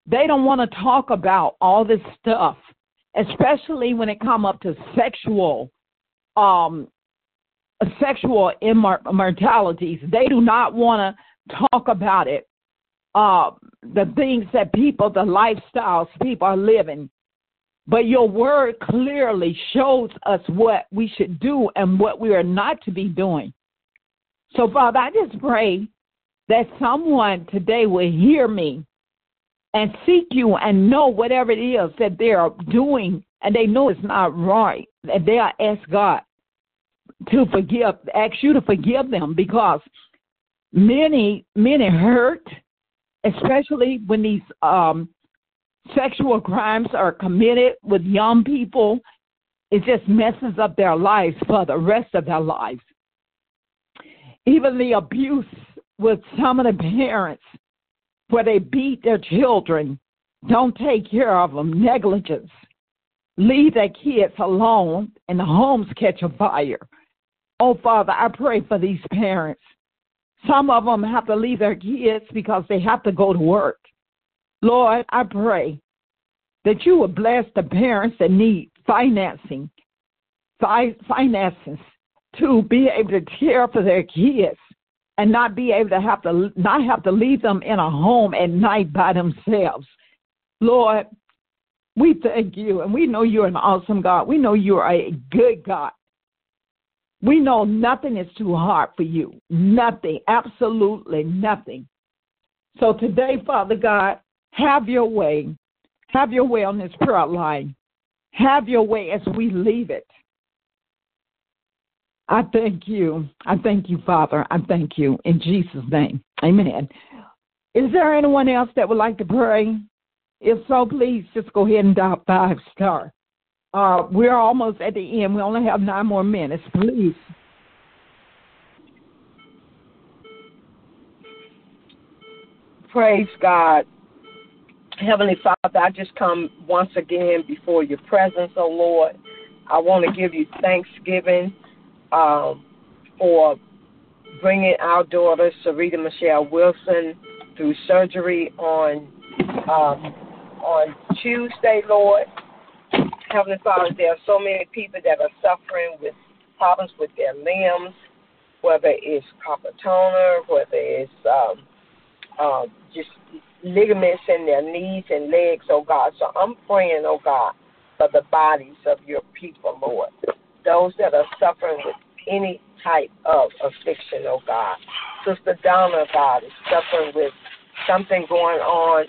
S2: they don't want to talk about all this stuff, especially when it come up to sexual um, sexual immortalities. They do not want to talk about it. Uh, the things that people, the lifestyles people are living. But your word clearly shows us what we should do and what we are not to be doing. So, Father, I just pray that someone today will hear me and seek you and know whatever it is that they are doing and they know it's not right, and they are ask God to forgive, ask you to forgive them because many, many hurt, especially when these um, sexual crimes are committed with young people. It just messes up their lives for the rest of their lives. Even the abuse with some of the parents where they beat their children, don't take care of them, negligence leave their kids alone and the homes catch a fire. Oh, Father, I pray for these parents. Some of them have to leave their kids because they have to go to work. Lord, I pray that you would bless the parents that need financing, fi- finances to be able to care for their kids and not be able to have to not have to leave them in a home at night by themselves. Lord, we thank you and we know you're an awesome God. We know you're a good God. We know nothing is too hard for you. Nothing, absolutely nothing. So today, Father God, have your way. Have your way on this prayer line. Have your way as we leave it. I thank you. I thank you, Father. I thank you in Jesus' name. Amen. Is there anyone else that would like to pray? If so, please just go ahead and dial five star. Uh, we're almost at the end. We only have nine more minutes. Please.
S3: Praise God. Heavenly Father, I just come once again before your presence, oh Lord. I want to give you thanksgiving um, for bringing our daughter, Sarita Michelle Wilson, through surgery on um, on Tuesday, Lord. Heavenly Father, there are so many people that are suffering with problems with their limbs, whether it's carpal tunnel, whether it's um, um, just ligaments in their knees and legs, oh God. So I'm praying, oh God, for the bodies of your people, Lord. Those that are suffering with any type of affliction, oh God. Sister Donna, God, is suffering with something going on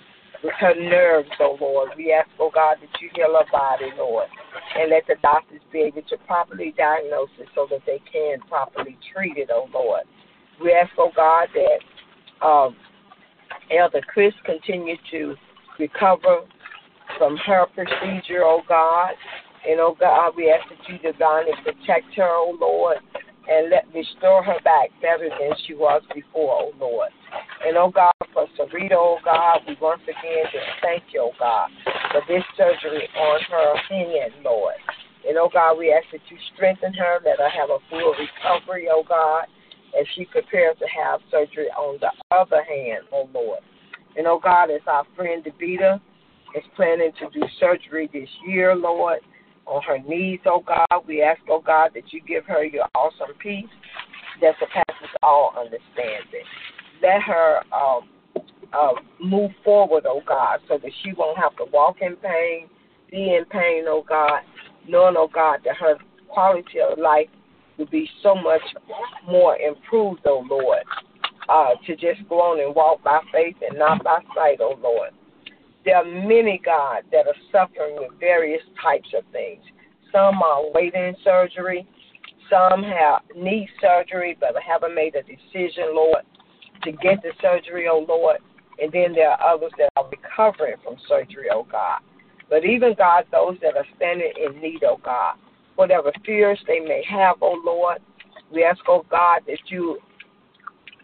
S3: her nerves, oh Lord. We ask, oh God, that you heal her body, Lord, and let the doctors be able to properly diagnose it so that they can properly treat it, oh Lord. We ask, oh God, that um, Elder Chris continue to recover from her procedure, oh God. And oh God, we ask that you divinely protect her, oh Lord, and let restore her back better than she was before, oh Lord. And oh God, for Sarita, oh God, we once again just thank you, oh God, for this surgery on her hand, Lord. And oh God, we ask that you strengthen her, let her have a full recovery, oh God, as she prepares to have surgery on the other hand, oh Lord. And oh God, as our friend Devita is planning to do surgery this year, Lord, on her knees, oh God, we ask, oh God, that you give her your awesome peace that surpasses all understanding. Let her um, uh, move forward, oh God, so that she won't have to walk in pain, be in pain, oh God, knowing, oh God, that her quality of life will be so much more improved, oh Lord, uh, to just go on and walk by faith and not by sight, oh Lord. There are many, God, that are suffering with various types of things. Some are waiting surgery. Some have need surgery but haven't made a decision, Lord, to get the surgery, oh Lord. And then there are others that are recovering from surgery, oh God. But even, God, those that are standing in need, oh God, whatever fears they may have, oh Lord, we ask, oh God, that you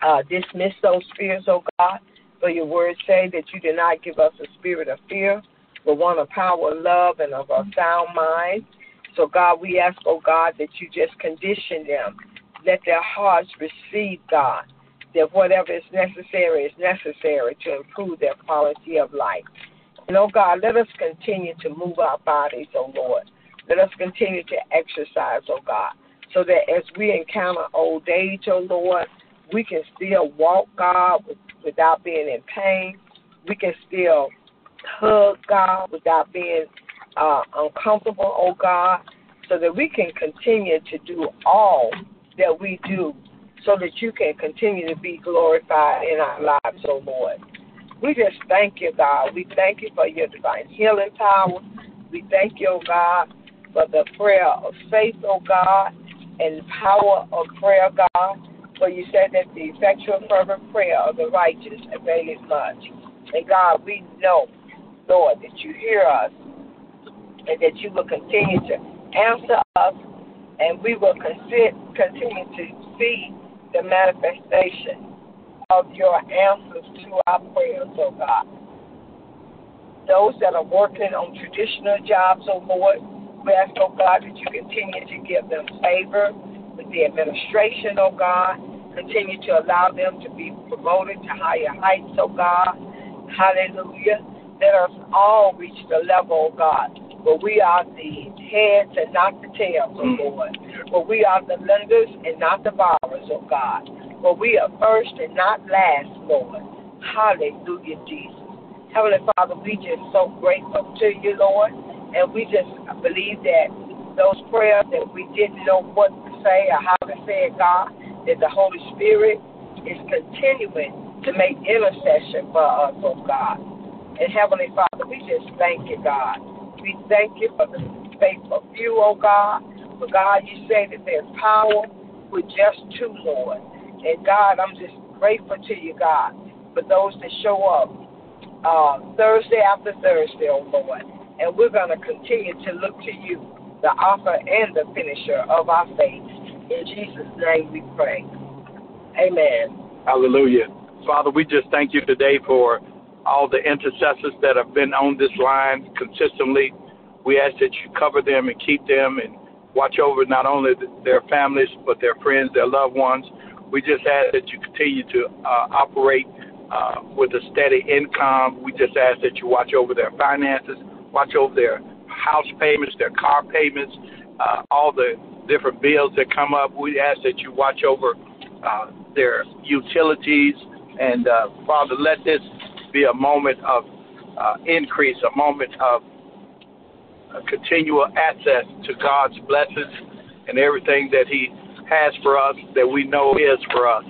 S3: uh, dismiss those fears, oh God. For your words say that you did not give us a spirit of fear, but one of power, love, and of a sound mind. So, God, we ask, oh God, that you just condition them. Let their hearts receive, God, that whatever is necessary is necessary to improve their quality of life. And, oh God, let us continue to move our bodies, oh Lord. Let us continue to exercise, oh God, so that as we encounter old age, oh Lord, we can still walk, God, without being in pain. We can still hug God without being uh, uncomfortable, oh God, so that we can continue to do all that we do so that you can continue to be glorified in our lives, oh Lord. We just thank you, God. We thank you for your divine healing power. We thank you, oh God, for the prayer of faith, oh God, and power of prayer, God. For you said that the effectual fervent prayer of the righteous availeth much. And God, we know, Lord, that you hear us and that you will continue to answer us and we will continue to see the manifestation of your answers to our prayers, oh God. Those that are working on traditional jobs, oh Lord, we ask, oh God, that you continue to give them favor with the administration, oh God. Continue to allow them to be promoted to higher heights, oh God. Hallelujah. Let us all reach the level, oh God, where we are the heads and not the tails, oh mm. Lord. Where we are the lenders and not the borrowers, oh God. Where we are first and not last, Lord. Hallelujah, Jesus. Heavenly Father, we just so grateful to you, Lord. And we just believe that those prayers that we didn't know what say or how to say it, God, that the Holy Spirit is continuing to make intercession for us, oh God. And Heavenly Father, we just thank you, God. We thank you for the faith faithful few, oh God. For God, you say that there's power with just two, Lord. And God, I'm just grateful to you, God, for those that show up uh, Thursday after Thursday, oh Lord. And we're going to continue to look to you the author and the finisher of our faith. In Jesus' name we pray. Amen.
S6: Hallelujah. Father, we just thank you today for all the intercessors that have been on this line consistently. We ask that you cover them and keep them and watch over not only their families, but their friends, their loved ones. We just ask that you continue to uh, operate uh, with a steady income. We just ask that you watch over their finances, watch over their house payments, their car payments, uh, all the different bills that come up. We ask that you watch over uh, their utilities. And uh, Father, let this be a moment of uh, increase, a moment of uh, continual access to God's blessings and everything that He has for us that we know is for us.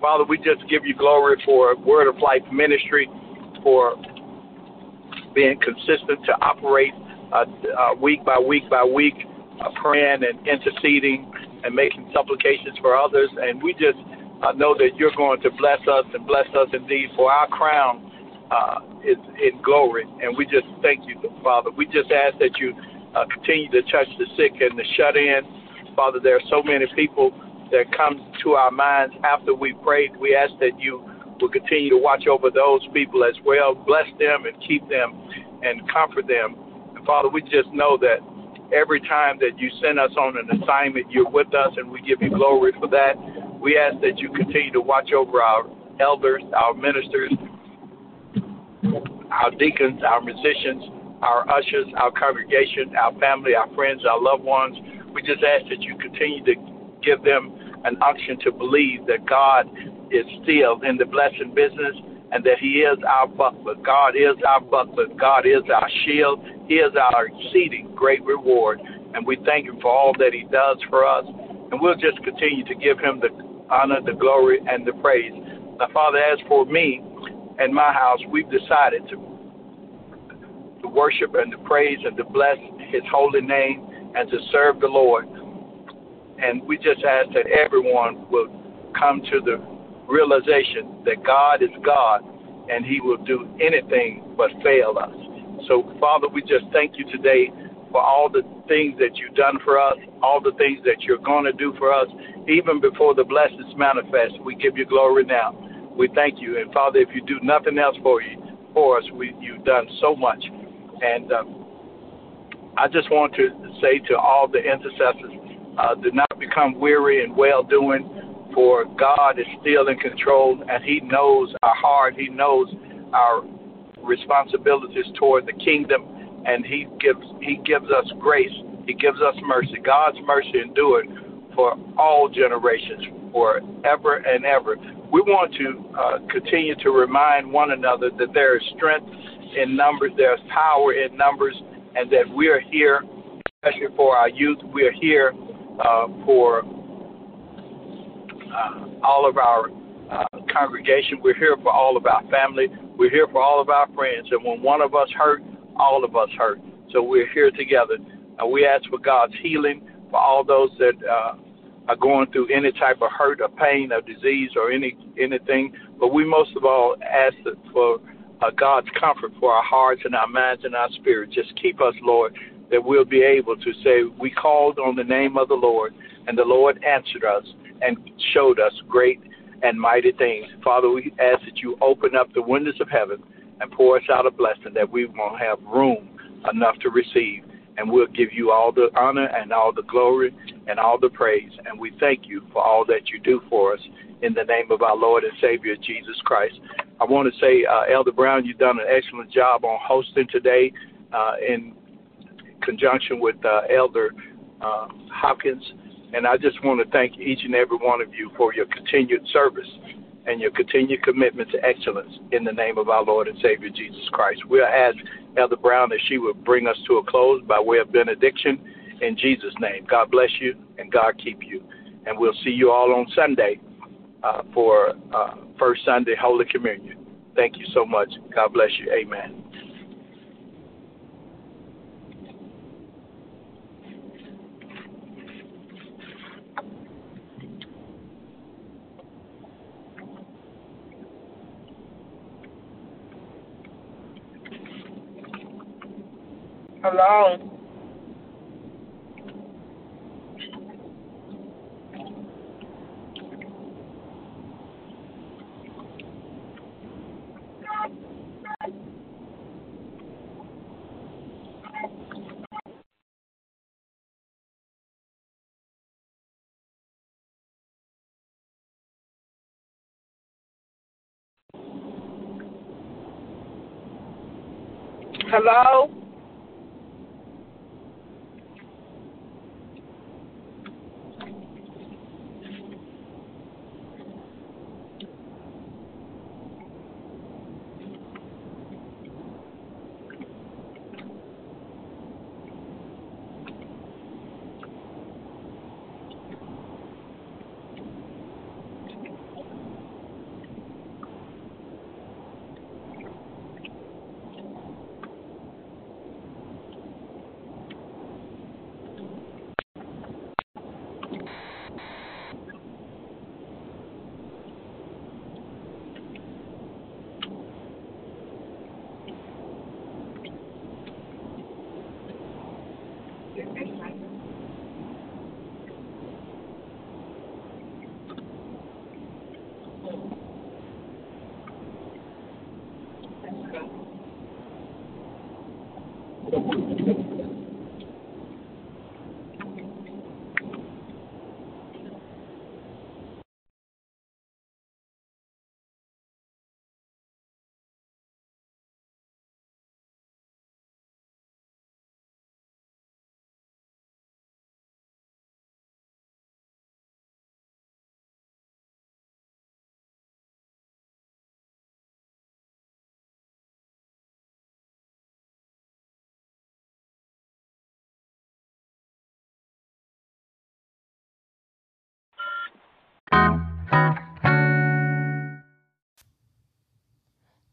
S6: Father, we just give you glory for Word of Life Ministry, for being consistent to operate uh, uh, week by week by week, uh, praying and interceding and making supplications for others. And we just uh, know that you're going to bless us and bless us indeed, for our crown uh, is in glory. And we just thank you, Father. We just ask that you uh, continue to touch the sick and the shut in. Father, there are so many people that come to our minds after we prayed. We ask that you will continue to watch over those people as well. Bless them and keep them and comfort them and Father, we just know that every time that you send us on an assignment, you're with us, and we give you glory for that. We ask that you continue to watch over our elders, our ministers, our deacons, our musicians, our ushers, our congregation, our family, our friends, our loved ones. We just ask that you continue to give them an unction to believe that God is still in the blessing business and that He is our buckler. God is our buckler. God is our shield. He is our exceeding great reward. And we thank Him for all that He does for us. And we'll just continue to give Him the honor, the glory, and the praise. Now, Father, as for me and my house, we've decided to, to worship and to praise and to bless His holy name and to serve the Lord. And we just ask that everyone will come to the realization that God is God and He will do anything but fail us. So, Father, we just thank you today for all the things that you've done for us, all the things that you're going to do for us, even before the blessings manifest. We give you glory now. We thank you. And Father, if you do nothing else for you, for us, we, you've done so much. And uh, I just want to say to all the intercessors, uh, do not become weary in well doing for God is still in control and He knows our heart. He knows our responsibilities toward the kingdom, and He gives He gives us grace. He gives us mercy. God's mercy endured for all generations, forever and ever. We want to uh, continue to remind one another that there is strength in numbers, there's power in numbers, and that we are here, especially for our youth. We are here uh, for uh, all of our uh, congregation. We're here for all of our family. We're here for all of our friends. And when one of us hurt, all of us hurt. So we're here together. And we ask for God's healing for all those that uh, are going through any type of hurt or pain or disease or any anything. But we most of all ask for uh, God's comfort for our hearts and our minds and our spirits. Just keep us, Lord, that we'll be able to say, We called on the name of the Lord, and the Lord answered us and showed us great and mighty things. Father, we ask that you open up the windows of heaven and pour us out a blessing that we won't have room enough to receive. and we'll give you all the honor and all the glory and all the praise. And we thank you for all that you do for us in the name of our Lord and Savior Jesus Christ. I want to say, uh, Elder Brown, you've done an excellent job on hosting today uh, in conjunction with uh, Elder uh, Hopkins. And I just want to thank each and every one of you for your continued service and your continued commitment to excellence in the name of our Lord and Savior Jesus Christ. We'll ask Elder Brown that she would bring us to a close by way of benediction in Jesus' name. God bless you and God keep you. And we'll see you all on Sunday uh, for uh, First Sunday Holy Communion. Thank you so much. God bless you. Amen.
S3: Hello. Hello.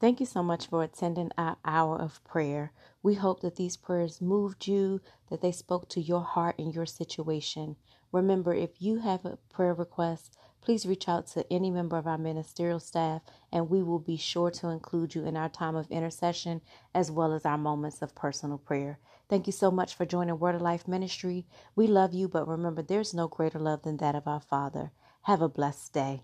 S1: Thank you so much for attending our hour of prayer. We hope that these prayers moved you, that they spoke to your heart and your situation. Remember, if you have a prayer request, please reach out to any member of our ministerial staff, and we will be sure to include you in our time of intercession as well as our moments of personal prayer. Thank you so much for joining Word of Life Ministry. We love you, but remember, there's no greater love than that of our Father. Have a blessed day.